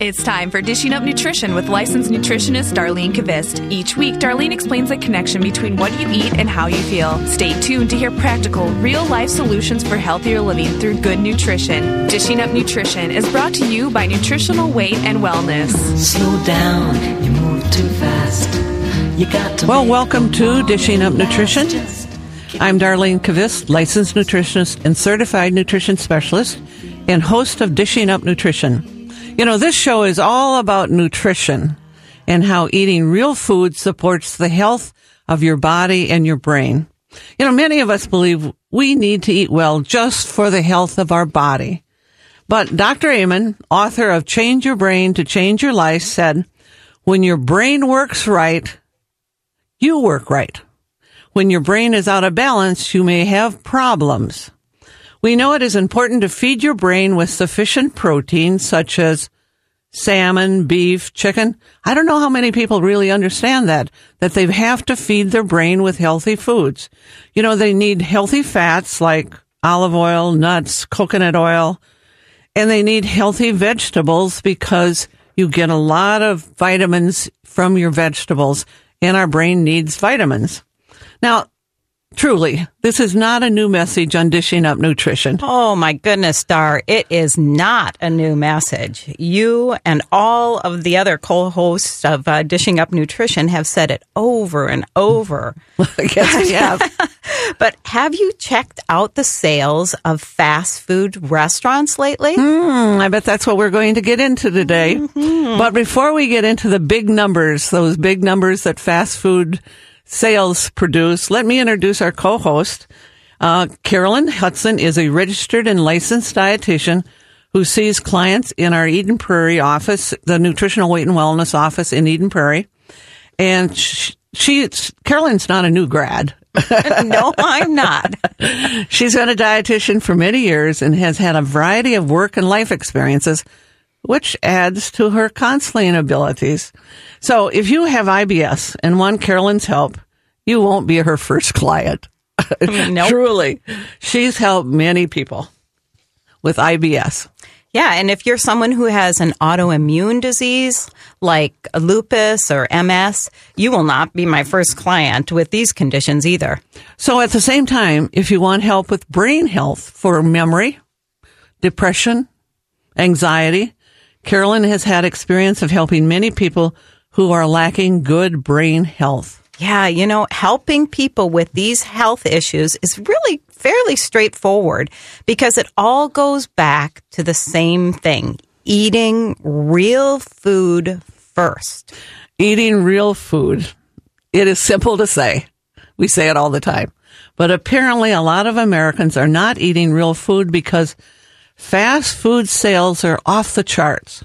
It's time for Dishing Up Nutrition with licensed nutritionist Darlene Kvist. Each week, Darlene explains the connection between what you eat and how you feel. Stay tuned to hear practical, real life solutions for healthier living through good nutrition. Dishing Up Nutrition is brought to you by Nutritional Weight and Wellness. Slow down, you move too fast. You got to Well, welcome to Dishing Up Nutrition. I'm Darlene Kvist, licensed nutritionist and certified nutrition specialist, and host of Dishing Up Nutrition. You know, this show is all about nutrition and how eating real food supports the health of your body and your brain. You know, many of us believe we need to eat well just for the health of our body. But Dr. Amen, author of Change Your Brain to Change Your Life, said, when your brain works right, you work right. When your brain is out of balance, you may have problems. We know it is important to feed your brain with sufficient protein, such as salmon, beef, chicken. I don't know how many people really understand that, that they have to feed their brain with healthy foods. You know, they need healthy fats like olive oil, nuts, coconut oil, and they need healthy vegetables because you get a lot of vitamins from your vegetables and our brain needs vitamins. Now, truly, this is not a new message on dishing up nutrition. Oh my goodness, Star. It is not a new message. You and all of the other co-hosts of uh, Dishing Up Nutrition have said it over and over. Guess we have. But have you checked out the sales of fast food restaurants lately? Hmm, I bet that's what we're going to get into today. But before we get into the big numbers, those big numbers that fast food sales produce, let me introduce our co-host. Uh, Carolyn Hudson is a registered and licensed dietitian who sees clients in our Eden Prairie office, the nutritional weight and wellness office in Eden Prairie. And she, she Carolyn's not a new grad. no, I'm not. She's been a dietitian for many years and has had a variety of work and life experiences, which adds to her counseling abilities. So if you have IBS and want Carolyn's help, you won't be her first client. Nope. Truly. She's helped many people with IBS. Yeah, and if you're someone who has an autoimmune disease like lupus or MS, you will not be my first client with these conditions either. So at the same time, if you want help with brain health for memory, depression, anxiety, Carolyn has had experience of helping many people who are lacking good brain health. Yeah, you know, helping people with these health issues is really fairly straightforward because it all goes back to the same thing eating real food first. Eating real food. It is simple to say. We say it all the time. But apparently a lot of Americans are not eating real food because fast food sales are off the charts.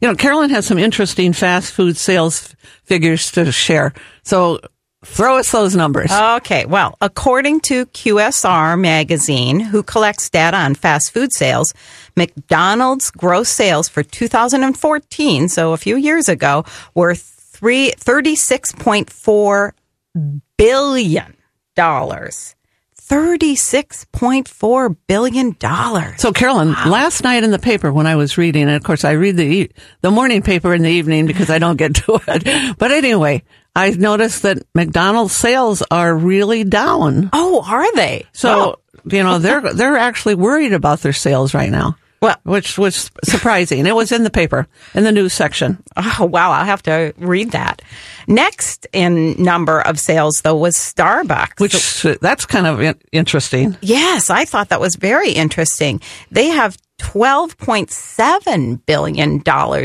You know, Carolyn has some interesting fast food sales figures to share. So throw us those numbers. Okay, well, according to QSR magazine, who collects data on fast food sales, McDonald's gross sales for 2014, so a few years ago, were three, $36.4 billion. $36.4 billion. So, Carolyn, last night in the paper when I was reading, and of course I read the the morning paper in the evening because I don't get to it. But anyway, I noticed that McDonald's sales are really down. Oh, are they? So, oh. you know, they're they're actually worried about their sales right now. Well- which was surprising. It was in the paper in the news section. Oh, wow. I'll have to read that. Next in number of sales, though, was Starbucks. Which that's kind of interesting. Yes, I thought that was very interesting. They have $12.7 billion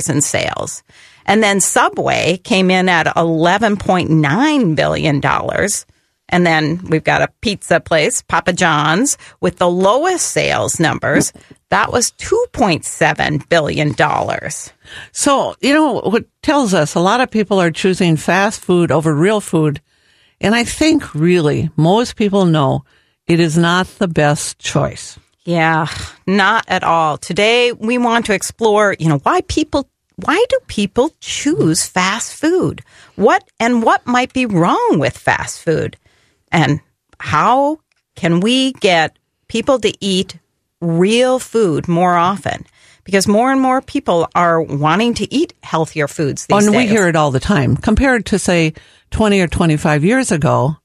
in sales. And then Subway came in at $11.9 billion. And then we've got a pizza place, Papa John's, with the lowest sales numbers. That was $2.7 billion. So, you know, what tells us a lot of people are choosing fast food over real food. And I think really most people know it is not the best choice. Yeah, not at all. Today we want to explore, you know, why people why do people choose fast food? What and what might be wrong with fast food? And how can we get people to eat real food more often? because more and more people are wanting to eat healthier foods these Oh, and we hear it all the time. Compared to say 20 or 25 years ago,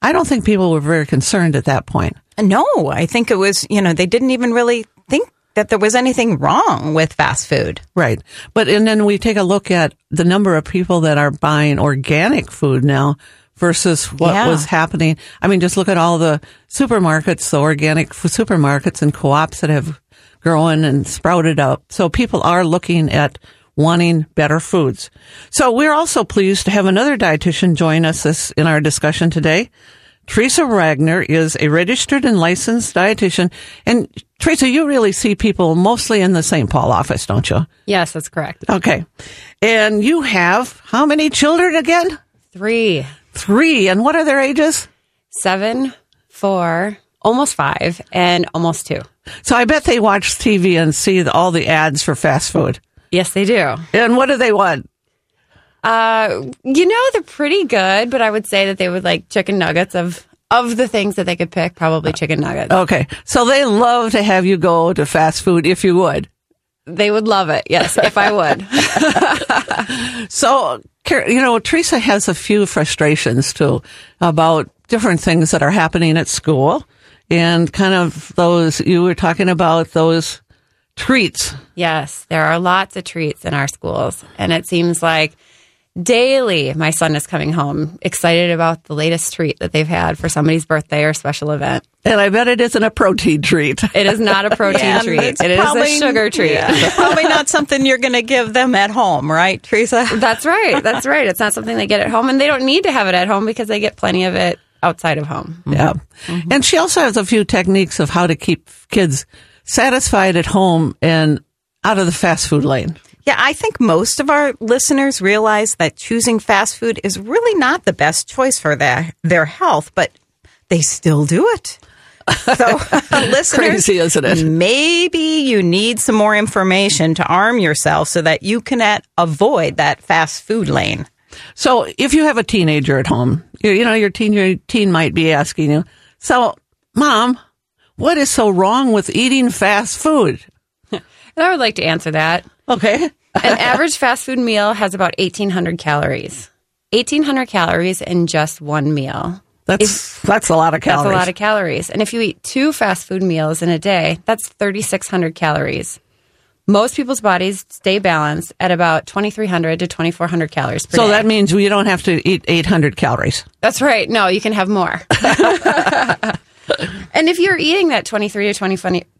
I don't think people were very concerned at that point. No, I think it was, you know, they didn't even really think that there was anything wrong with fast food. Right. But, and then we take a look at the number of people that are buying organic food now versus what Yeah. was happening. I mean, just look at all the supermarkets, the organic supermarkets and co-ops that have grown and sprouted up. So people are looking at wanting better foods. So we're also pleased to have another dietitian join us this, in our discussion today. Teresa Wagner is a registered and licensed dietitian. And Teresa, you really see people mostly in the St. Paul office, don't you? Yes, that's correct. Okay. And you have how many children again? Three, Three. And what are their ages? seven, four, almost five, and almost two. So I bet they watch TV and see all the ads for fast food. Yes, they do. And what do they want? Uh, you know, they're pretty good, but I would say that they would like chicken nuggets of of the things that they could pick, probably chicken nuggets. Okay. So they love to have you go to fast food if you would. They would love it. Yes, if I would. So, you know, Teresa has a few frustrations too about different things that are happening at school and kind of those, you were talking about those treats. Yes, there are lots of treats in our schools, and it seems like daily my son is coming home excited about the latest treat that they've had for somebody's birthday or special event. And I bet it isn't a protein treat. It is not a protein Yeah, treat. it's It is probably- a sugar treat. Yeah, probably not something you're going to give them at home, right, Teresa? That's right. That's right. It's not something they get at home, and they don't need to have it at home because they get plenty of it outside of home. Yeah. Mm-hmm. And she also has a few techniques of how to keep kids satisfied at home and out of the fast food lane. Yeah, I think most of our listeners realize that choosing fast food is really not the best choice for their, their health, but they still do it. So, listeners, Crazy, isn't it? maybe you need some more information to arm yourself so that you can at, avoid that fast food lane. So if you have a teenager at home, you, you know, your teen, your teen might be asking you, so mom, what is so wrong with eating fast food? And I would like to answer that. Okay. An average fast food meal has about 1,800 calories. 1,800 calories in just one meal. That's, that's a lot of calories. That's a lot of calories. And if you eat two fast food meals in a day, that's 3,600 calories. Most people's bodies stay balanced at about 2,300 to 2,400 calories per so day. So that means you don't have to eat 800 calories. That's right. No, you can have more. and if you're eating that 23 to 20,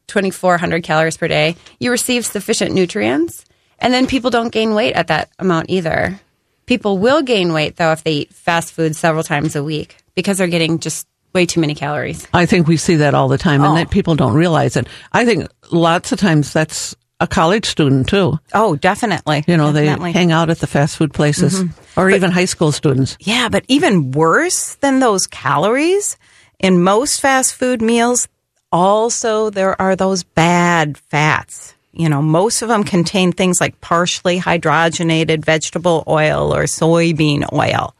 2,400 calories per day, you receive sufficient nutrients. And then people don't gain weight at that amount either. People will gain weight, though, if they eat fast food several times a week because they're getting just way too many calories. I think we see that all the time Oh. and that people don't realize it. I think lots of times that's a college student too. Oh, definitely. You know, Definitely. they hang out at the fast food places Mm-hmm. or even high school students. Yeah, but even worse than those calories, in most fast food meals, also there are those bad fats. You know, most of them contain things like partially hydrogenated vegetable oil or soybean oil.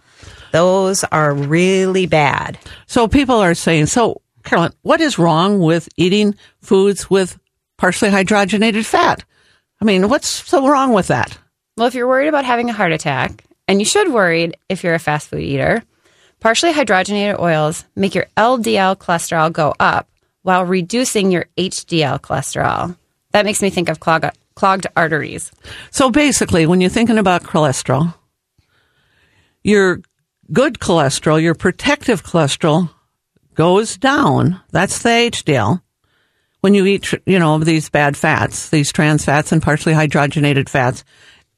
Those are really bad. So people are saying, so Carolyn, what is wrong with eating foods with partially hydrogenated fat? I mean, what's so wrong with that? Well, if you're worried about having a heart attack, and you should worry if you're a fast food eater, partially hydrogenated oils make your LDL cholesterol go up while reducing your HDL cholesterol. That makes me think of clog- clogged arteries. So basically, when you're thinking about cholesterol, your good cholesterol, your protective cholesterol goes down. That's the HDL. When you eat, you know, these bad fats, these trans fats and partially hydrogenated fats,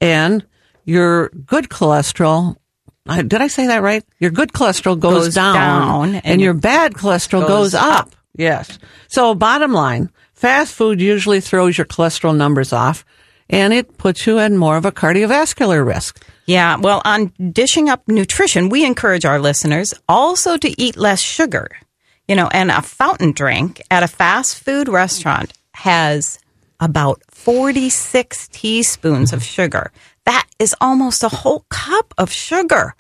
and your good cholesterol, Uh, did I say that right? Your good cholesterol goes, Goes down, down, and, and your bad cholesterol goes, goes up. up. Yes. So bottom line, fast food usually throws your cholesterol numbers off and it puts you at more of a cardiovascular risk. Yeah, well, on Dishing Up Nutrition, we encourage our listeners also to eat less sugar. You know, and a fountain drink at a fast food restaurant has about 46 teaspoons of sugar. That is almost a whole cup of sugar.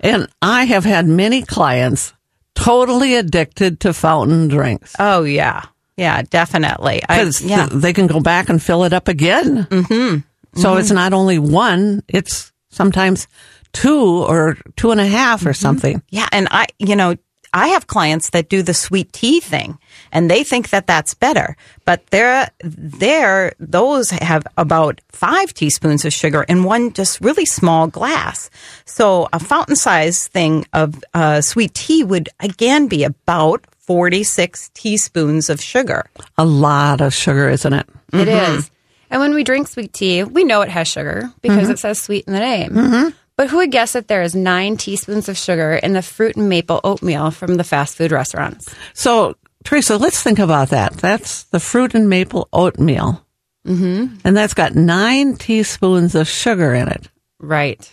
And I have had many clients totally addicted to fountain drinks. Oh, yeah. Yeah, definitely. Because yeah. they can go back and fill it up again. Mm-hmm. So it's not only one; it's sometimes two or two and a half or something. Yeah, and I, you know, I have clients that do the sweet tea thing, and they think that that's better. But they're, they're those have about five teaspoons of sugar in one just really small glass. So a fountain size thing of uh, sweet tea would again be about forty six teaspoons of sugar. A lot of sugar, isn't it? It mm-hmm. is. And when we drink sweet tea, we know it has sugar because mm-hmm. it says sweet in the name. Mm-hmm. But who would guess that there is nine teaspoons of sugar in the fruit and maple oatmeal from the fast food restaurants? So, Teresa, let's think about that. That's the fruit and maple oatmeal, mm-hmm. and that's got nine teaspoons of sugar in it. Right.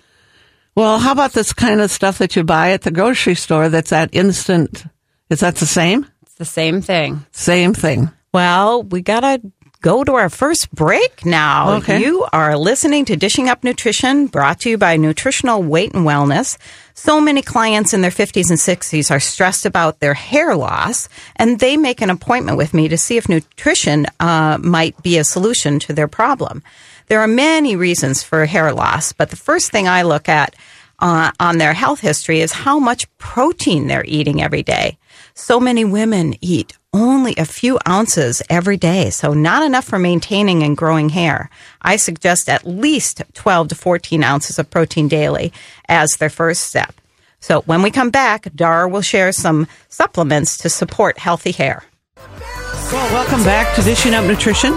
Well, how about this kind of stuff that you buy at the grocery store? That's that instant. Is that the same? It's the same thing. Same thing. Well, we gotta go to our first break now. Okay. You are listening to Dishing Up Nutrition, brought to you by Nutritional Weight and Wellness. So many clients in their 50s and 60s are stressed about their hair loss, and they make an appointment with me to see if nutrition uh, might be a solution to their problem. There are many reasons for hair loss, but the first thing I look at uh, on their health history is how much protein they're eating every day. So many women eat only a few ounces every day, so not enough for maintaining and growing hair. I suggest at least 12 to 14 ounces of protein daily as their first step. So when we come back, Dar will share some supplements to support healthy hair. Well, welcome back to Dishing Up Nutrition.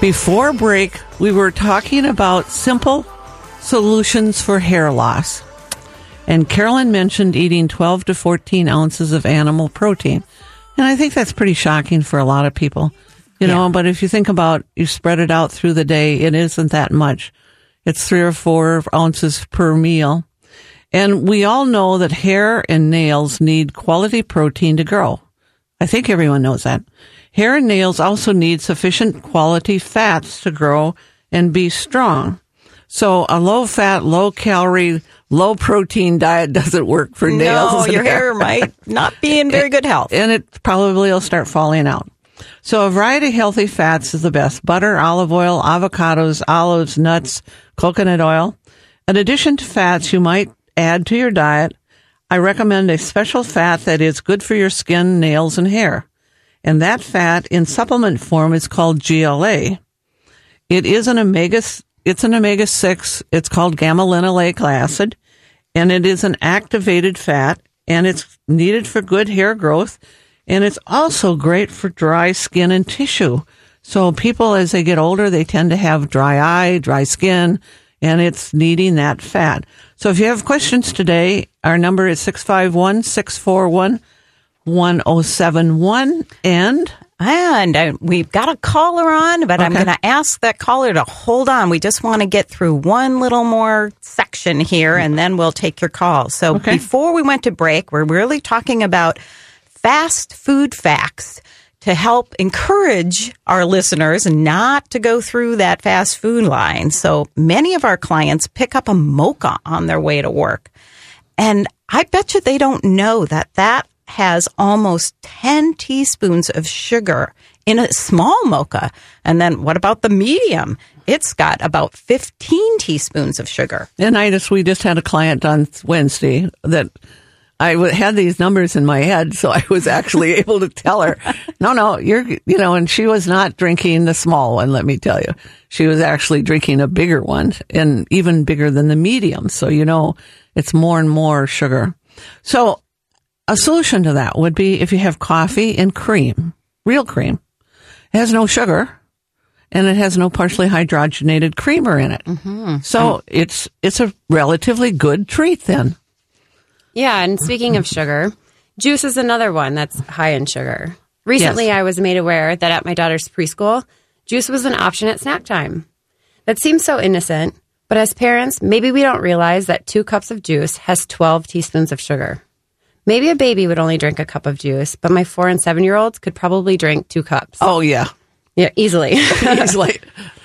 Before break, we were talking about simple solutions for hair loss. And Carolyn mentioned eating 12 to 14 ounces of animal protein. And I think that's pretty shocking for a lot of people, you know, but if you think about you spread it out through the day, it isn't that much. It's three or four ounces per meal. And we all know that hair and nails need quality protein to grow. I think everyone knows that. Hair and nails also need sufficient quality fats to grow and be strong. So a low fat, low calorie, low protein diet doesn't work for nails. No, your hair might not be in very good health. and it probably will start falling out. So a variety of healthy fats is the best. Butter, olive oil, avocados, olives, nuts, coconut oil. In addition to fats you might add to your diet, I recommend a special fat that is good for your skin, nails, and hair. And that fat in supplement form is called GLA. It is an omega, it's an omega 6. It's called gamma linoleic acid and it is an activated fat and it's needed for good hair growth and it's also great for dry skin and tissue. So people as they get older, they tend to have dry eye, dry skin, and it's needing that fat. So if you have questions today, our number is 651-641-1071 and And we've got a caller on, but I'm going to ask that caller to hold on. We just want to get through one little more section here, and then we'll take your call. So Okay. before we went to break, we're really talking about fast food facts to help encourage our listeners not to go through that fast food line. So many of our clients pick up a mocha on their way to work. And I bet you they don't know that that has almost 10 teaspoons of sugar in a small mocha. And then what about the medium? It's got about 15 teaspoons of sugar. And I just, we just had a client on Wednesday that I had these numbers in my head, so I was actually able to tell her, no, no, you're, you know, and she was not drinking the small one, let me tell you. She was actually drinking a bigger one and even bigger than the medium. So, you know, it's more and more sugar. So a solution to that would be if you have coffee and cream, real cream. It has no sugar and it has no partially hydrogenated creamer in it. Mm-hmm. So it's it's a relatively good treat then. Yeah, and speaking of sugar, juice is another one that's high in sugar. Recently, Yes. I was made aware that at my daughter's preschool, juice was an option at snack time. That seems so innocent, but as parents, maybe we don't realize that two cups of juice has 12 teaspoons of sugar. Maybe a baby would only drink a cup of juice, but my four and seven year olds could probably drink two cups. Oh yeah, Yeah, easily. easily.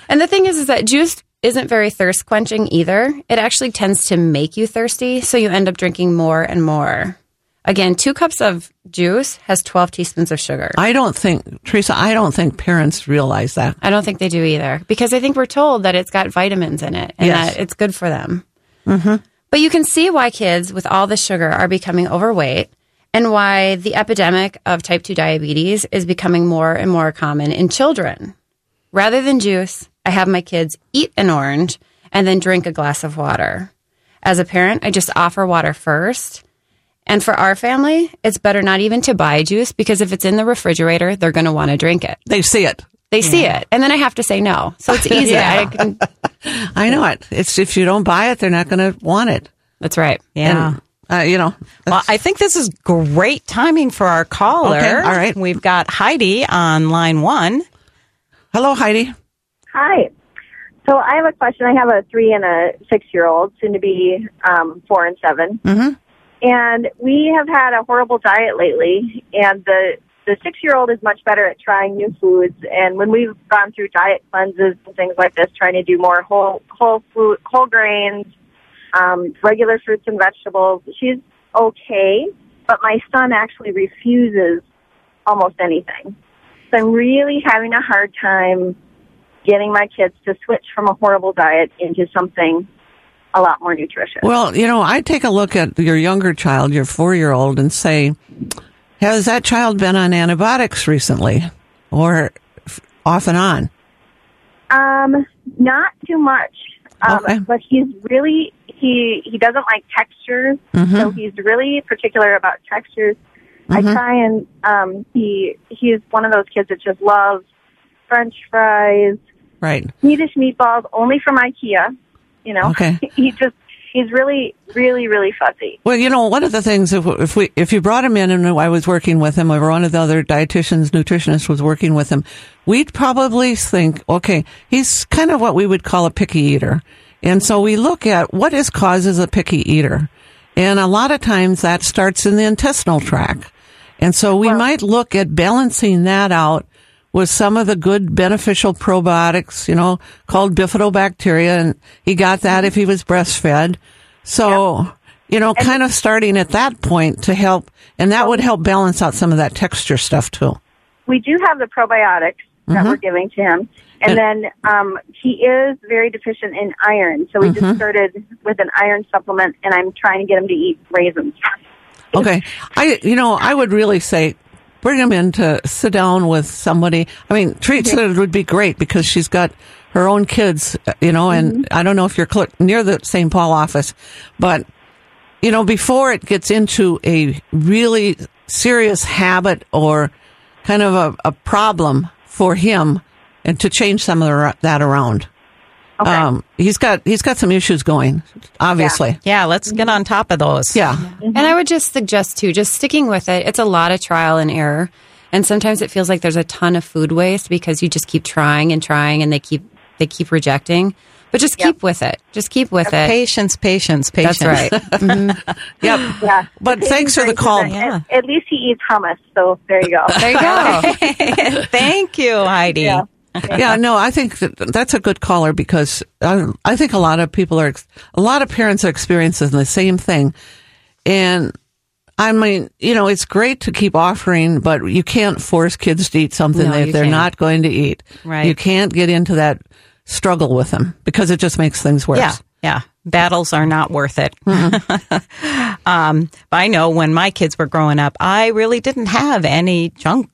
And the thing is, is that juice isn't very thirst quenching either. It actually tends to make you thirsty, so you end up drinking more and more. Again, two cups of juice has 12 teaspoons of sugar. I don't think, Teresa, I don't think parents realize that. I don't think they do either because I think we're told that it's got vitamins in it and Yes. that it's good for them. Mm-hmm. But you can see why kids with all the sugar are becoming overweight and why the epidemic of type 2 diabetes is becoming more and more common in children. Rather than juice, I have my kids eat an orange and then drink a glass of water. As a parent, I just offer water first. And for our family, it's better not even to buy juice because if it's in the refrigerator, they're going to want to drink it. They see it. They see it, and then I have to say no. So it's easy. I can, I know it. It's if you don't buy it, they're not going to want it. that's right. Yeah. And, uh, you know, Well, I think this is great timing for our caller. Okay, all right. We've got Heidi on line one. hello, Heidi. Hi. So I have a question. I have a three and a six year old, soon to be um, four and 7 Mhm. And we have had a horrible diet lately. And the the six year old is much better at trying new foods. And when we've gone through diet cleanses and things like this, trying to do more whole whole food, whole grains, um, regular fruits and vegetables, she's okay. But my son actually refuses almost anything. So I'm really having a hard time getting my kids to switch from a horrible diet into something a lot more nutritious. Well, you know, I take a look at your younger child, your four year old, and say, has that child been on antibiotics recently or off and on? Um, not too much. Um, Okay. but he's really he he doesn't like textures, Mm-hmm. so he's really particular about textures. I try and um, he he's one of those kids that just loves French fries, Right. Swedish meatballs, only from IKEA. You know, Okay. he just he's really really really fuzzy. Well, you know, one of the things if if we if you brought him in and I was working with him, or one of the other dietitians, nutritionists was working with him, we'd probably think, okay, he's kind of what we would call a picky eater, and so we look at what is causes a picky eater, and a lot of times that starts in the intestinal tract, and so we might look at balancing that out with some of the good beneficial probiotics, you know, called bifidobacteria, and he got that if he was breastfed. So, you know, kind of starting at that point to help, and that would help balance out some of that texture stuff too. we do have the probiotics that we're giving to him. And then um, he is very deficient in iron. So we just started with an iron supplement, and I'm trying to get him to eat raisins. Okay. I, you know, I would really say bring him in to sit down with somebody. I mean, treats Teresa would be great because she's got her own kids, uh, you know, and I don't know if you're cl- near the St. Paul office, but, you know, before it gets into a really serious habit or kind of a, a problem for him and to change some of the, that around. Okay. Um, he's got, he's got some issues going, obviously. Yeah, let's get on top of those. Yeah. And I would just suggest too, just sticking with it. It's a lot of trial and error. And sometimes it feels like there's a ton of food waste because you just keep trying and trying and they keep they keep rejecting. But just keep with it. Just keep with it. Patience, patience, patience. That's right. Yep. Yeah. But thanks for the call. At, at least he eats hummus, so there you go. There you go. Thank you, Heidi. Yeah. Yeah, no, I think that that's a good caller because I, I think a lot of people are, a lot of parents are experiencing the same thing. And I mean, you know, it's great to keep offering, but you can't force kids to eat something No, that they're can't. not going to eat. Right. You can't get into that struggle with them because it just makes things worse. Yeah, yeah. Battles are not worth it. Mm-hmm. um, I know when my kids were growing up, I really didn't have any junk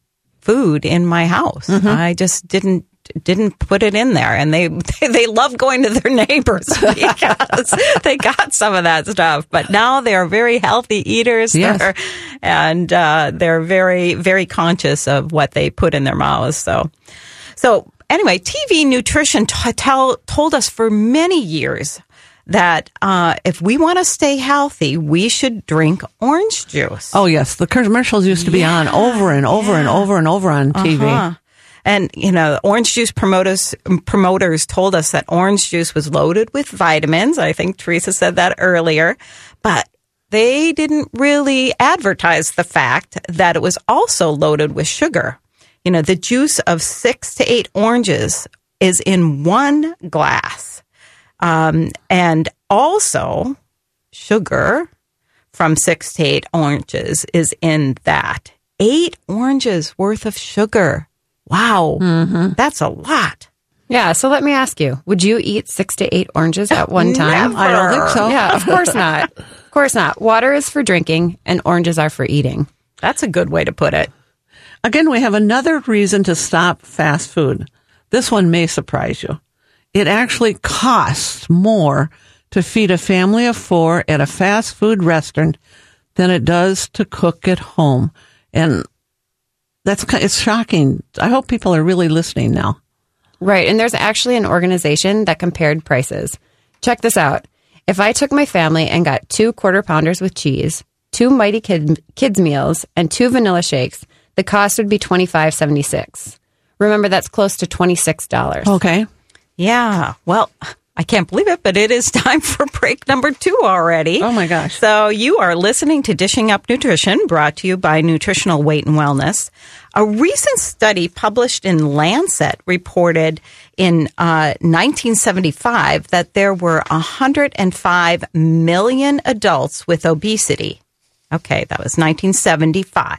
food in my house. Mm-hmm. I just didn't didn't put it in there, and they they, they love going to their neighbors because they got some of that stuff. But now they are very healthy eaters, Yes. They're- and uh, they're very very conscious of what they put in their mouths. So. So anyway, TV nutrition t- tell, told us for many years that uh, if we want to stay healthy, we should drink orange juice. Oh, yes. The commercials used to be on over and over and over and over on TV. Huh. And you know, orange juice promoters promoters told us that orange juice was loaded with vitamins. I think Teresa said that earlier, but they didn't really advertise the fact that it was also loaded with sugar. You know, the juice of six to eight oranges is in one glass, um, and also sugar from six to eight oranges is in that. Eight oranges worth of sugar. Wow. That's a lot. Yeah. So let me ask you: Would you eat six to eight oranges at one time? Never. I don't think so. Yeah, of course not. Of course not. Water is for drinking, and oranges are for eating. That's a good way to put it. Again, we have another reason to stop fast food. This one may surprise you. It actually costs more to feed a family of four at a fast food restaurant than it does to cook at home. And that's, it's shocking. I hope people are really listening now. Right. And there's actually an organization that compared prices. Check this out. If I took my family and got two quarter pounders with cheese, two mighty kid, kids meals, and two vanilla shakes, the cost would be twenty five seventy six. Remember, that's close to twenty six dollars. Okay. Yeah. Well, I can't believe it, but it is time for break number two already. Oh my gosh. So you are listening to Dishing Up Nutrition, brought to you by Nutritional Weight and Wellness. A recent study published in Lancet reported in uh, 1975 that there were 105 million adults with obesity. Okay, that was 1975.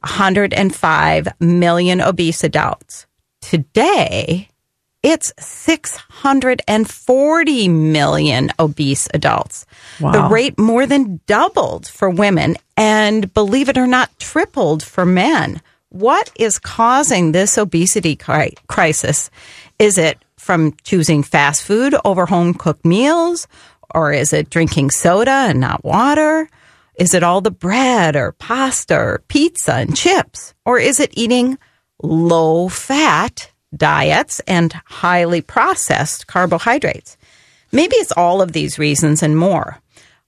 105 million obese adults. Today, it's 640 million obese adults. Wow. The rate more than doubled for women and believe it or not, tripled for men. What is causing this obesity crisis? Is it from choosing fast food over home cooked meals? Or is it drinking soda and not water? Is it all the bread or pasta or pizza and chips? Or is it eating low fat diets and highly processed carbohydrates? Maybe it's all of these reasons and more.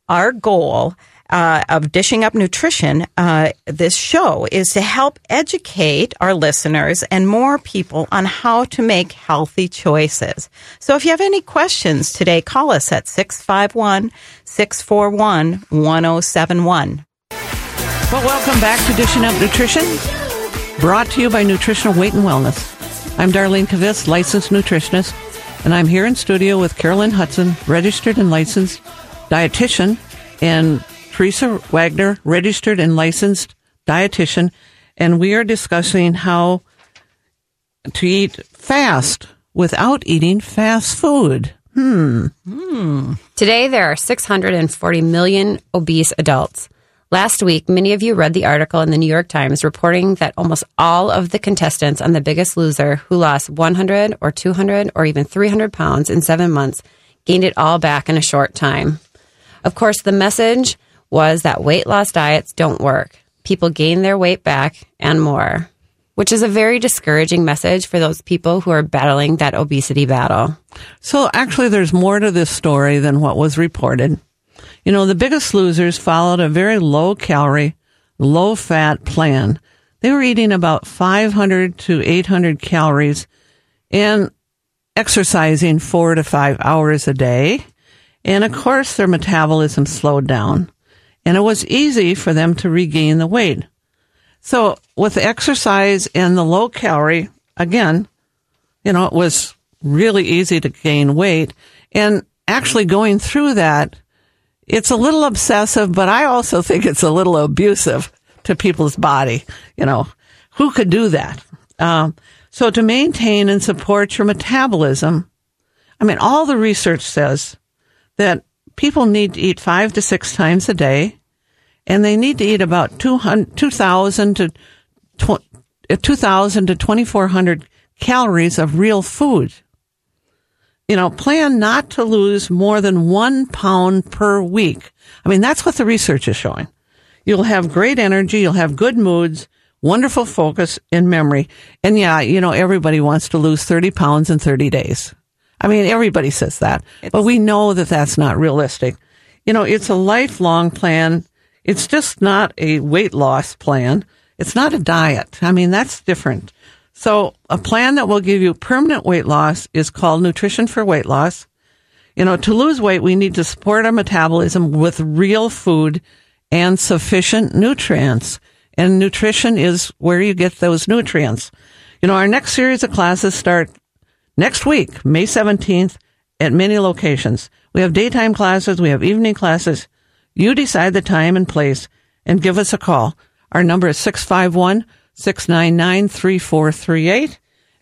Our goal uh, of Dishing Up Nutrition, uh, this show, is to help educate our listeners and more people on how to make healthy choices. So if you have any questions today, call us at 651 641 1071. Well, welcome back to Dishing Up Nutrition, brought to you by Nutritional Weight and Wellness. I'm Darlene Kvist, licensed nutritionist, and I'm here in studio with Carolyn Hudson, registered and licensed dietitian, and Teresa Wagner, registered and licensed dietitian, and we are discussing how to eat fast without eating fast food. Hmm. Today, there are 640 million obese adults. Last week, many of you read the article in the New York Times reporting that almost all of the contestants on The Biggest Loser who lost 100 or 200 or even 300 pounds in seven months gained it all back in a short time. Of course, the message was that weight loss diets don't work. People gain their weight back and more, which is a very discouraging message for those people who are battling that obesity battle. So actually, there's more to this story than what was reported. You know, the biggest losers followed a very low calorie, low fat plan. They were eating about 500 to 800 calories and exercising four to five hours a day. And of course, their metabolism slowed down and it was easy for them to regain the weight. So with exercise and the low calorie, again, you know, it was really easy to gain weight. And actually going through that, it's a little obsessive, but I also think it's a little abusive to people's body. You know, who could do that? Um, so to maintain and support your metabolism, I mean, all the research says that people need to eat five to six times a day, and they need to eat about 200 2,000 to uh, 2,000 to 2,400 calories of real food. You know, plan not to lose more than one pound per week. I mean, that's what the research is showing. You'll have great energy. You'll have good moods, wonderful focus and memory. And yeah, you know, everybody wants to lose 30 pounds in 30 days. I mean, everybody says that, but we know that that's not realistic. You know, it's a lifelong plan. It's just not a weight loss plan. It's not a diet. I mean, that's different. So a plan that will give you permanent weight loss is called nutrition for weight loss. You know, to lose weight, we need to support our metabolism with real food and sufficient nutrients. And nutrition is where you get those nutrients. You know, our next series of classes start next week, May 17th, at many locations. We have daytime classes, we have evening classes. You decide the time and place and give us a call. Our number is 651 699 3438.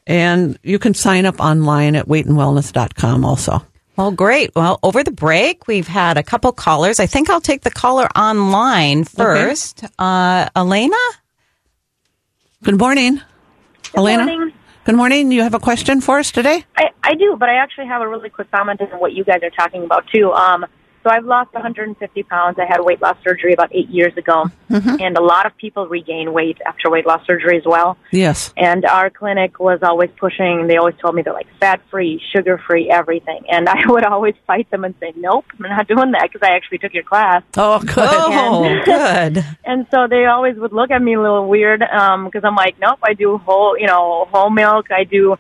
And you can sign up online at weightandwellness.com also. Well, great. Well, over the break, we've had a couple callers. I think I'll take the caller online first. Uh, Elena? Good morning. Elena. morning. Good morning. You have a question for us today? I, I do, but I actually have a really quick comment on what you guys are talking about too. Um, so I've lost 150 pounds. I had weight loss surgery about eight years ago, mm-hmm. and a lot of people regain weight after weight loss surgery as well. Yes. And our clinic was always pushing. They always told me they're like fat free, sugar free, everything. And I would always fight them and say, "Nope, I'm not doing that," because I actually took your class. Oh, good. Oh, good. And so they always would look at me a little weird um, because I'm like, nope, I do whole, you know, whole milk. I do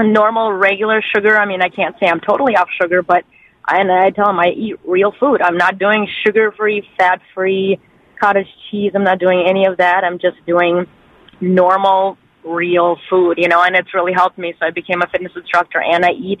normal, regular sugar. I mean, I can't say I'm totally off sugar, but and I tell them I eat real food. I'm not doing sugar-free, fat-free, cottage cheese. I'm not doing any of that. I'm just doing normal, real food, you know, and it's really helped me. So I became a fitness instructor and I eat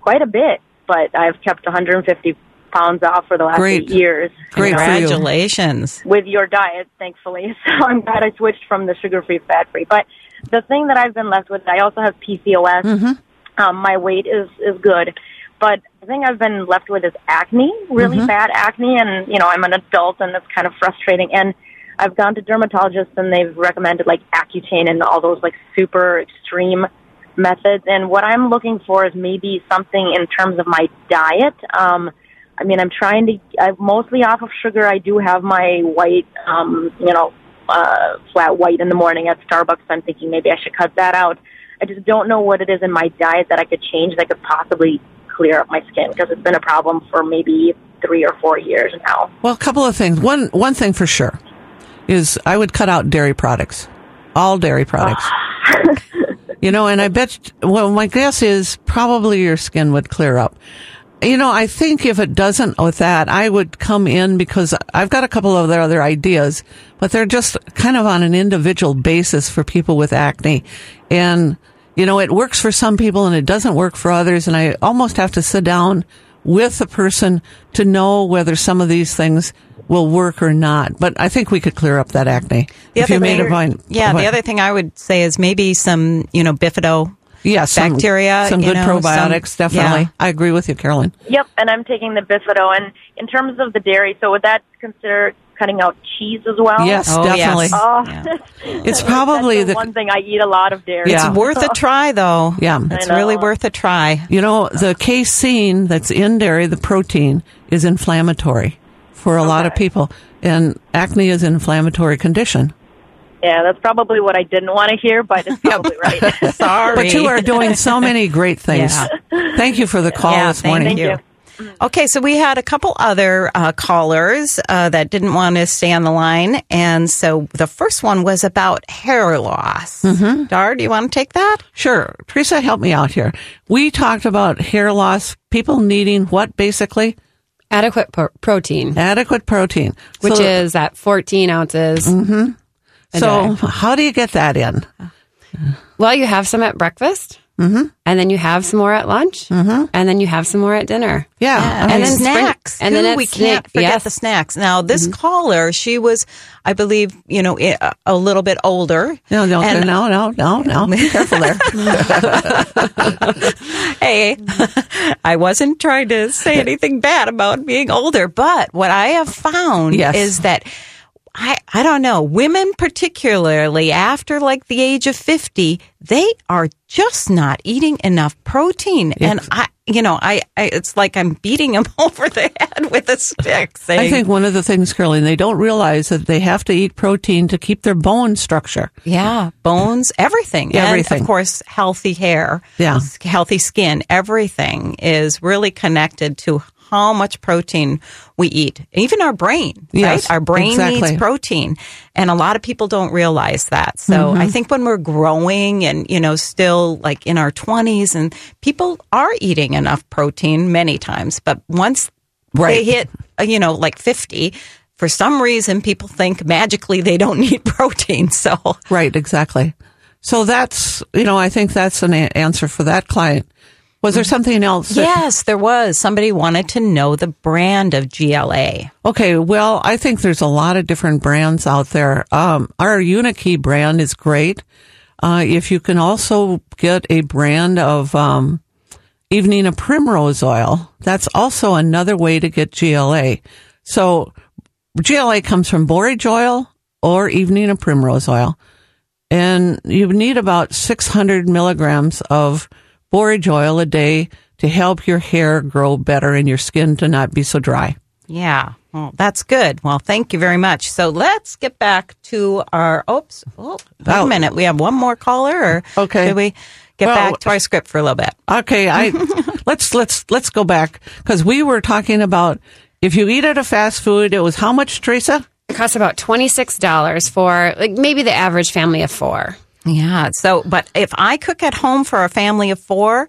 quite a bit, but I've kept 150 pounds off for the last Great. eight years Great for you. Congratulations. with your diet, thankfully. So I'm glad I switched from the sugar-free, fat-free. But the thing that I've been left with, I also have PCOS. Um, my weight is is good, but the thing I've been left with is acne, really bad acne, and you know I'm an adult, and it's kind of frustrating. And I've gone to dermatologists, and they've recommended like Accutane and all those like super extreme methods. And what I'm looking for is maybe something in terms of my diet. Um, I mean, I'm trying to. I'm mostly off of sugar. I do have my white, um, you know, uh, flat white in the morning at Starbucks. I'm thinking maybe I should cut that out. I just don't know what it is in my diet that I could change that could possibly clear up my skin because it's been a problem for maybe three or four years now. Well, a couple of things. One one thing for sure is I would cut out dairy products, all dairy products. Ah. you know, and I bet. Well, my guess is probably your skin would clear up. You know, I think if it doesn't with that, I would come in because I've got a couple of other ideas, but they're just kind of on an individual basis for people with acne. And, you know, it works for some people and it doesn't work for others. And I almost have to sit down with a person to know whether some of these things will work or not. But I think we could clear up that acne. The if you other made a point. Yeah, point- the other thing I would say is maybe some, you know, bifido yeah, some, bacteria, some you good know, probiotics, some- definitely. yeah. I agree with you, Carolyn. Yep, and I'm taking the bifido. And in terms of the dairy, so would that consider cutting out cheese as well? Yes, Oh, definitely. yes. Oh, Yeah. It's probably that's the, the one thing I eat a lot of dairy. Yeah. It's worth a try, though. Yeah. It's really worth a try. You know, the casein that's in dairy, the protein, is inflammatory for a lot of people. And acne is an inflammatory condition. Yeah, that's probably what I didn't want to hear, but it's probably right. Sorry. But you are doing so many great things. Yeah. Thank you for the call Yeah, this thank morning. Thank you. Okay, so we had a couple other uh, callers uh, that didn't want to stay on the line. And so the first one was about hair loss. Mm-hmm. Dar, do you want to take that? Sure. Teresa, help me out here. We talked about hair loss, people needing what basically? Adequate pro- protein, Adequate protein. which So- is at 14 ounces. a So, day. how do you get that in? Well, you have some at breakfast, mm-hmm. and then you have some more at lunch, mm-hmm. and then you have some more at dinner. Yeah. Yeah, I mean, and then spring- snacks. and then we can't snack- forget yes. the snacks. Now, this caller, she was, I believe, you know, a little bit older. no, no, And- no, no, no, no. Be careful there. hey, I wasn't trying to say anything bad about being older, but what I have found Yes. is that I, I don't know, women particularly after like the age of 50, they are just not eating enough protein. And I, you know, I, I, it's like I'm beating them over the head with a stick saying, I think one of the things, Carolyn, they don't realize that they have to eat protein to keep their bone structure. Yeah, bones, everything. And Everything. of course, healthy hair, Yeah. healthy skin, everything is really connected to how much protein we eat. Even our brain, Yes, right? Our brain exactly. needs protein. And a lot of people don't realize that. So Mm-hmm. I think when we're growing and, you know, still like in our 20s and people are eating enough protein many times, but once right. they hit, uh, you know, like 50, for some reason people think magically they don't need protein. So Right, exactly. So that's, you know, I think that's an a- answer for that client. Was there something else? that- Yes, there was. Somebody wanted to know the brand of GLA. Okay, well, I think there's a lot of different brands out there. Um, our Unikey brand is great. Uh, if you can also get a brand of um, Evening of Primrose Oil, that's also another way to get GLA. So GLA comes from borage oil or Evening of Primrose Oil, and you need about 600 milligrams of borage oil a day to help your hair grow better and your skin to not be so dry. Yeah. Well, that's good. Well, thank you very much. So let's get back to our. Oops. Oh, wait Oh. a minute. We have one more caller, or Okay. Should we get Well- back to our script for a little bit? Okay, I let's let's let's go back because we were talking about if you eat at a fast food, it was how much, Teresa? It costs about twenty six dollars for like maybe the average family of four. Yeah. So, but if I cook at home for a family of four,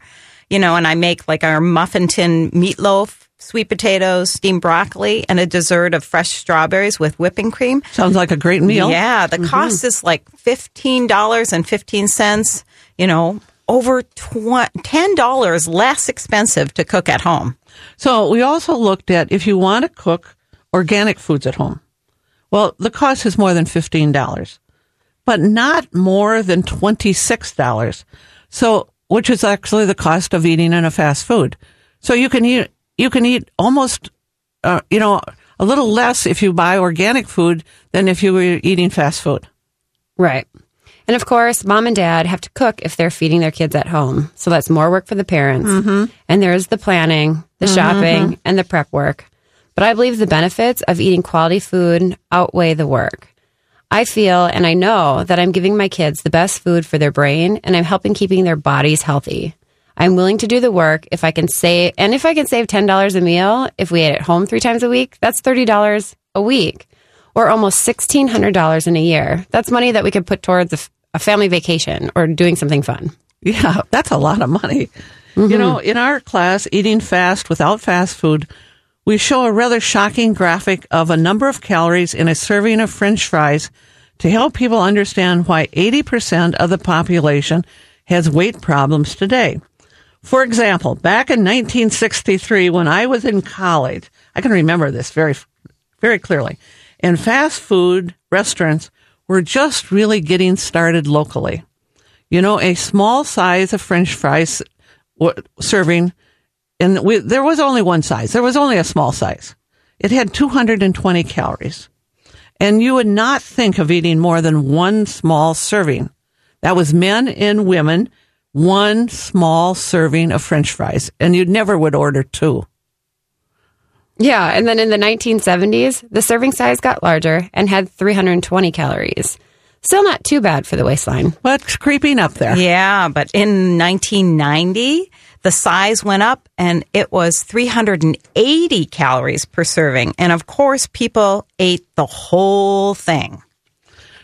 you know, and I make like our muffin tin meatloaf, sweet potatoes, steamed broccoli, and a dessert of fresh strawberries with whipping cream. Sounds like a great meal. Yeah, the mm-hmm. cost is like fifteen dollars and fifteen cents. You know, over tw- ten dollars less expensive to cook at home. So we also looked at if you want to cook organic foods at home. Well, the cost is more than fifteen dollars, but not more than twenty six dollars. So, which is actually the cost of eating in a fast food. So you can eat you can eat almost, uh, you know, a little less if you buy organic food than if you were eating fast food. Right. And of course, mom and dad have to cook if they're feeding their kids at home. So that's more work for the parents. And there's the planning, the shopping, and the prep work. But I believe the benefits of eating quality food outweigh the work. I feel and I know that I'm giving my kids the best food for their brain and I'm helping keeping their bodies healthy. I'm willing to do the work if I can save, and if I can save $10 a meal, if we ate at home three times a week, that's $30 a week or almost $1,600 in a year. That's money that we could put towards a family vacation or doing something fun. Yeah, that's a lot of money. You mm-hmm. know, in our class, Eating Fast Without Fast Food, we show a rather shocking graphic of a number of calories in a serving of french fries to help people understand why 80% of the population has weight problems today. For example, back in 1963, when I was in college, I can remember this very, very clearly, and fast food restaurants were just really getting started locally. You know, a small size of French fries serving, and we, there was only one size. There was only a small size. It had 220 calories. And you would not think of eating more than one small serving. That was men and women, one small serving of French fries. And you never would order two. Yeah. And then in the 1970s, the serving size got larger and had 320 calories. Still not too bad for the waistline. But it's creeping up there. Yeah, but in 1990, the size went up and it was 380 calories per serving. And of course, people ate the whole thing.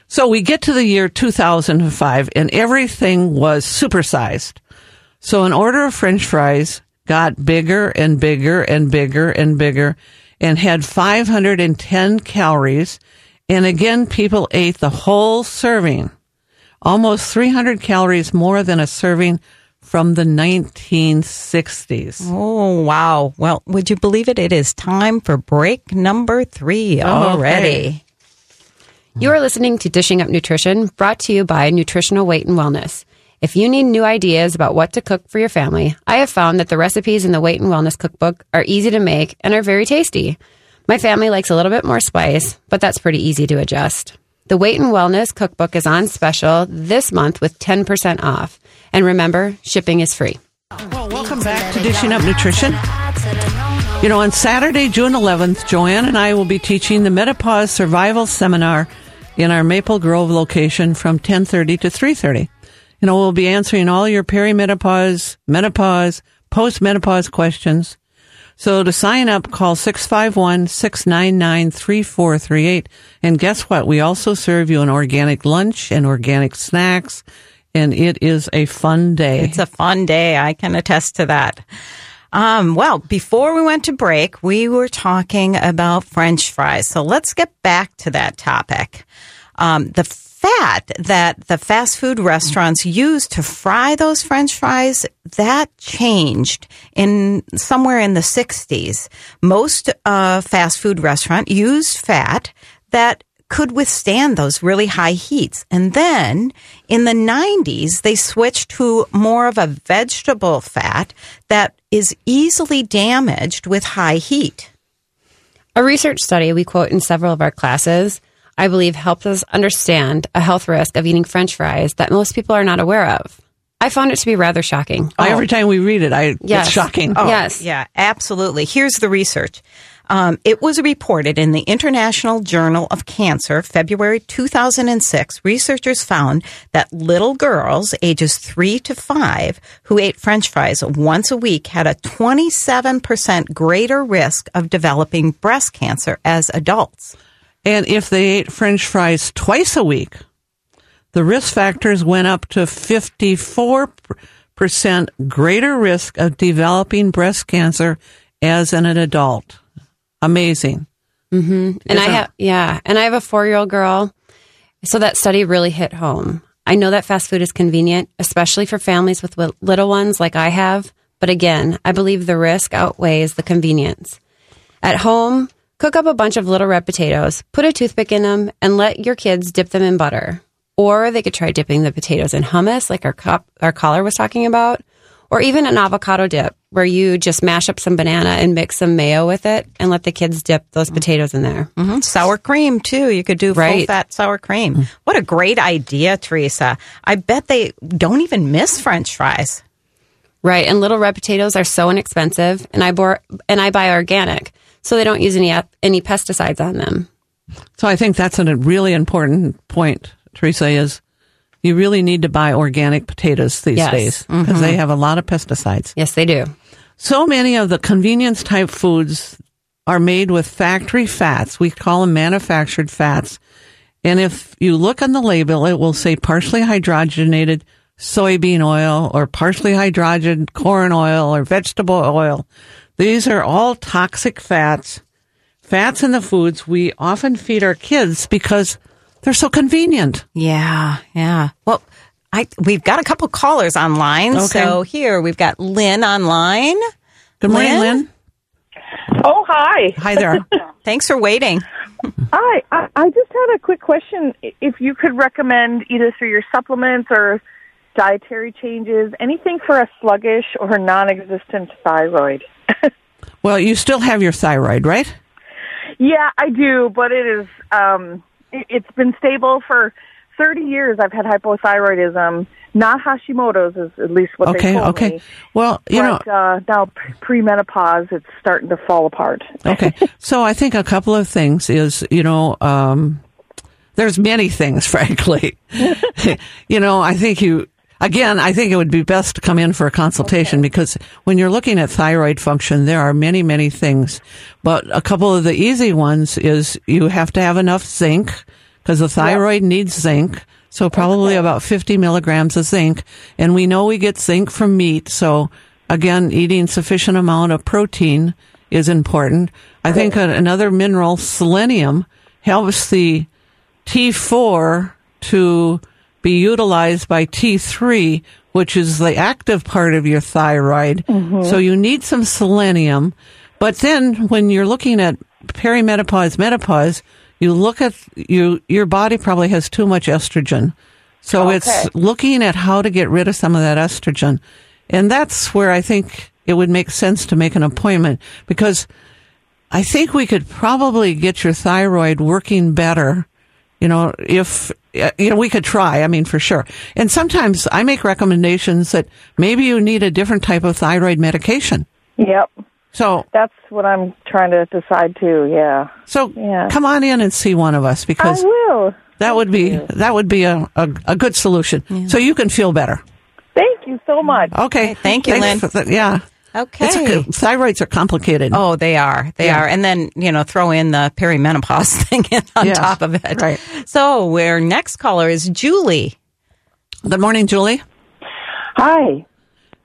So we get to the year 2005 and everything was supersized. So an order of french fries got bigger and bigger and bigger and bigger and had 510 calories. And again, people ate the whole serving, almost 300 calories more than a serving from the 1960s. Oh, wow. Well, would you believe it? It is time for break number three oh, already. You are listening to Dishing Up Nutrition, brought to you by Nutritional Weight and Wellness. If you need new ideas about what to cook for your family, I have found that the recipes in the Weight and Wellness cookbook are easy to make and are very tasty. My family likes a little bit more spice, but that's pretty easy to adjust. The Weight and Wellness cookbook is on special this month with 10% off. And remember, shipping is free. Well, welcome back to Dishing Up Nutrition. You know, on Saturday, June 11th, Joanne and I will be teaching the Menopause Survival Seminar in our Maple Grove location from 10:30 to 3:30. You know, we'll be answering all your perimenopause, menopause, postmenopause questions. So to sign up, call 651-699-3438. And guess what? We also serve you an organic lunch and organic snacks. And it is a fun day. It's a fun day. I can attest to that. Um, well, before we went to break, we were talking about French fries. So let's get back to that topic. Um, the fat that the fast food restaurants use to fry those french fries, that changed in somewhere in the 60s. Most uh, fast food restaurant use fat that could withstand those really high heats. And then in the 90s, they switched to more of a vegetable fat that is easily damaged with high heat. A research study we quote in several of our classes, I believe, helps us understand a health risk of eating french fries that most people are not aware of. I found it to be rather shocking. Oh, every oh. time we read it, I Yes. it's shocking. Oh. Yes. Yeah, absolutely. Here's the research. Um, it was reported in the International Journal of Cancer, February 2006. Researchers found that little girls ages three to five who ate french fries once a week had a 27% greater risk of developing breast cancer as adults. And if they ate french fries twice a week, the risk factors went up to 54% greater risk of developing breast cancer as an adult. Amazing. Mm-hmm. And I have, yeah, and I have a four year old girl. So that study really hit home. I know that fast food is convenient, especially for families with little ones like I have. But again, I believe the risk outweighs the convenience. At home, cook up a bunch of little red potatoes, put a toothpick in them, and let your kids dip them in butter. Or they could try dipping the potatoes in hummus, like our cup, our caller was talking about, or even an avocado dip, where you just mash up some banana and mix some mayo with it, and let the kids dip those potatoes in there. Mhm. Sour cream too. You could do full Right. fat sour cream. What a great idea, Teresa. I bet they don't even miss french fries. Right, and little red potatoes are so inexpensive, and I bore and I buy organic, so they don't use any any pesticides on them. So I think that's a really important point, Teresa, is you really need to buy organic potatoes these Yes. days because they have a lot of pesticides. Yes, they do. So many of the convenience type foods are made with factory fats. We call them manufactured fats. And if you look on the label, it will say partially hydrogenated soybean oil or partially hydrogenated corn oil or vegetable oil. These are all toxic fats. Fats in the foods we often feed our kids because they're so convenient. Yeah, yeah. Well, I we've got a couple callers online. Okay. So here we've got Lynn online. Good morning, Lynn? Lynn. Oh, hi. Hi there. Thanks for waiting. Hi. I, I just had a quick question. If you could recommend either through your supplements or dietary changes, anything for a sluggish or non existent thyroid. well, you still have your thyroid, right? yeah, I do, but it is, um, it, it's been stable for 30 years. I've had hypothyroidism, not Hashimoto's, is at least what they Okay, told okay. me. Well, you know, uh, now premenopause, it's starting to fall apart. okay. So I think a couple of things is, you know, um, there's many things, frankly. you know, I think you, again, I think it would be best to come in for a consultation because when you're looking at thyroid function, there are many, many things. But a couple of the easy ones is you have to have enough zinc because the thyroid needs zinc. So probably about 50 milligrams of zinc. And we know we get zinc from meat. So again, eating sufficient amount of protein is important. I think a- another mineral, selenium, helps the T4 to be utilized by T3, which is the active part of your thyroid. Mm-hmm. So you need some selenium. But then when you're looking at perimenopause, menopause, you look at you, your body probably has too much estrogen. So oh, it's looking at how to get rid of some of that estrogen. And that's where I think it would make sense to make an appointment because I think we could probably get your thyroid working better. You know, if, you know, we could try, I mean, for sure. And sometimes I make recommendations that maybe you need a different type of thyroid medication. Yep. So, That's what I'm trying to decide too. Yeah. so Yeah. come on in and see one of us because I because will. that would be, that would be a, a, a good solution. So you can feel better. Thank you so much. Okay. thank you, Lynn. for that. yeah. Okay. It's a, thyroids are complicated. Oh, they are. They Yeah. are. And then, you know, throw in the perimenopause thing on Yeah, top of it. right. So, our next caller is Julie. Good morning, Julie. Hi.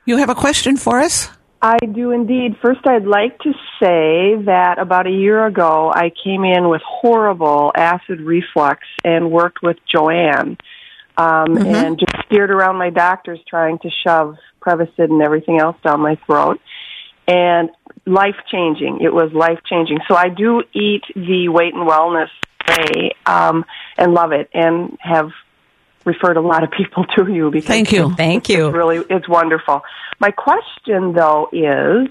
You have a question for us? I do indeed. First, I'd like to say that about a year ago, I came in with horrible acid reflux and worked with Joanne um, and just steered around my doctors trying to shove Prevacid and everything else down my throat. And life changing. It was life changing. So I do eat the weight and wellness way um, and love it and have referred a lot of people to you because Thank you. Thank you. it's really it's wonderful. My question though is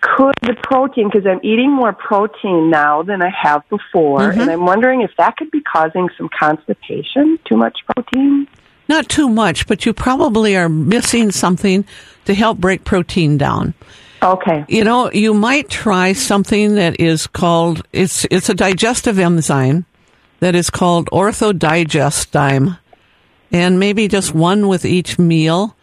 could the protein because I'm eating more protein now than I have before Mm-hmm. and I'm wondering if that could be causing some constipation, too much protein? Not too much, but you probably are missing something to help break protein down. Okay. You know, you might try something that is called it's it's a digestive enzyme that is called Ortho Digestzyme, and maybe just one with each meal.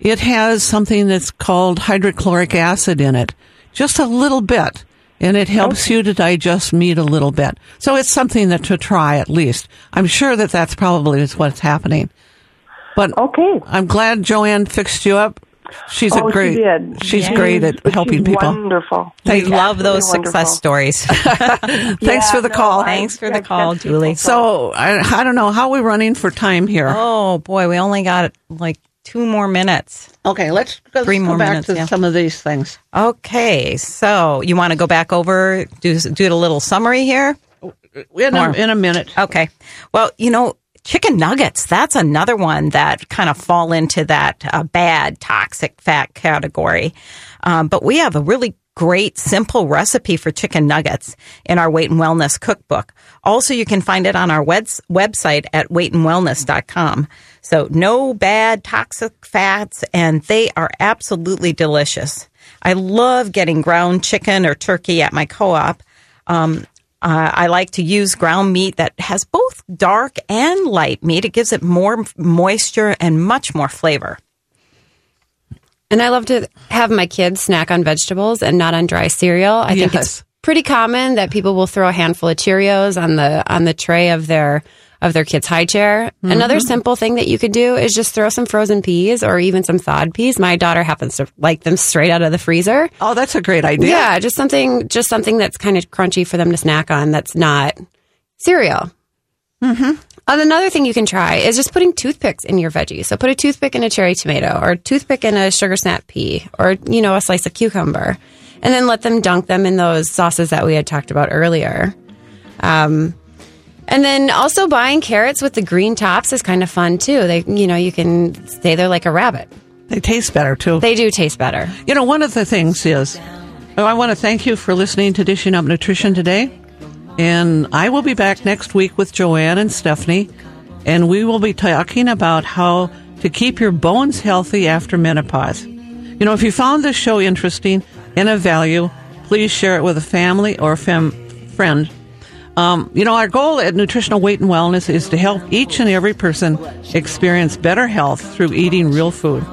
It has something that's called hydrochloric acid in it, just a little bit, and it helps you to digest meat a little bit. So it's something that to try at least. I'm sure that that's probably is what's happening. But Okay. I'm glad Joanne fixed you up. She's oh, a great. she did. She's She's- great at helping she's people. Wonderful. They She's love those absolutely success wonderful. stories. Thanks Yeah, for the no, call. I- Thanks for the I call, Julie. So I, I don't know how we're running for time here. oh boy, we only got like two more minutes. Okay, let's go, Three let's more go back minutes, to yeah. some of these things. Okay, so you want to go back over do do a little summary here? In a, in a minute. Okay. Well, you know, chicken nuggets, that's another one that kind of fall into that uh, bad toxic fat category. Um, but we have a really great simple recipe for chicken nuggets in our weight and wellness cookbook. Also, you can find it on our webs- website at weightandwellness.com. So no bad toxic fats and they are absolutely delicious. I love getting ground chicken or turkey at my co-op. Um, uh, I like to use ground meat that has both dark and light meat. It gives it more moisture and much more flavor. And I love to have my kids snack on vegetables and not on dry cereal. I think Yes. it's pretty common that people will throw a handful of Cheerios on the on the tray of their of their kid's high chair. Another simple thing that you could do is just throw some frozen peas or even some thawed peas. My daughter happens to like them straight out of the freezer. Oh, that's a great idea. Yeah, just something just something that's kind of crunchy for them to snack on that's not cereal. Mm-hmm. And another thing you can try is just putting toothpicks in your veggies. So put a toothpick in a cherry tomato or a toothpick in a sugar snap pea or, you know, a slice of cucumber. And then let them dunk them in those sauces that we had talked about earlier. Um, and then also buying carrots with the green tops is kind of fun too. They, you know, you can stay there like a rabbit. They taste better too. They do taste better. you know, one of the things is, oh, I want to thank you for listening to Dishing Up Nutrition today. And I will be back next week with Joanne and Stephanie, and we will be talking about how to keep your bones healthy after menopause. You know, if you found this show interesting and of value, please share it with a family or fam- friend. Um, you know, our goal at Nutritional Weight and Wellness is to help each and every person experience better health through eating real food.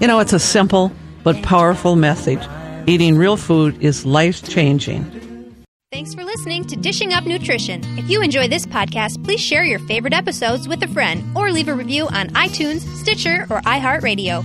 You know, it's a simple but powerful message. Eating real food is life changing. Thanks for listening to Dishing Up Nutrition. If you enjoy this podcast, please share your favorite episodes with a friend or leave a review on iTunes, Stitcher, or iHeartRadio.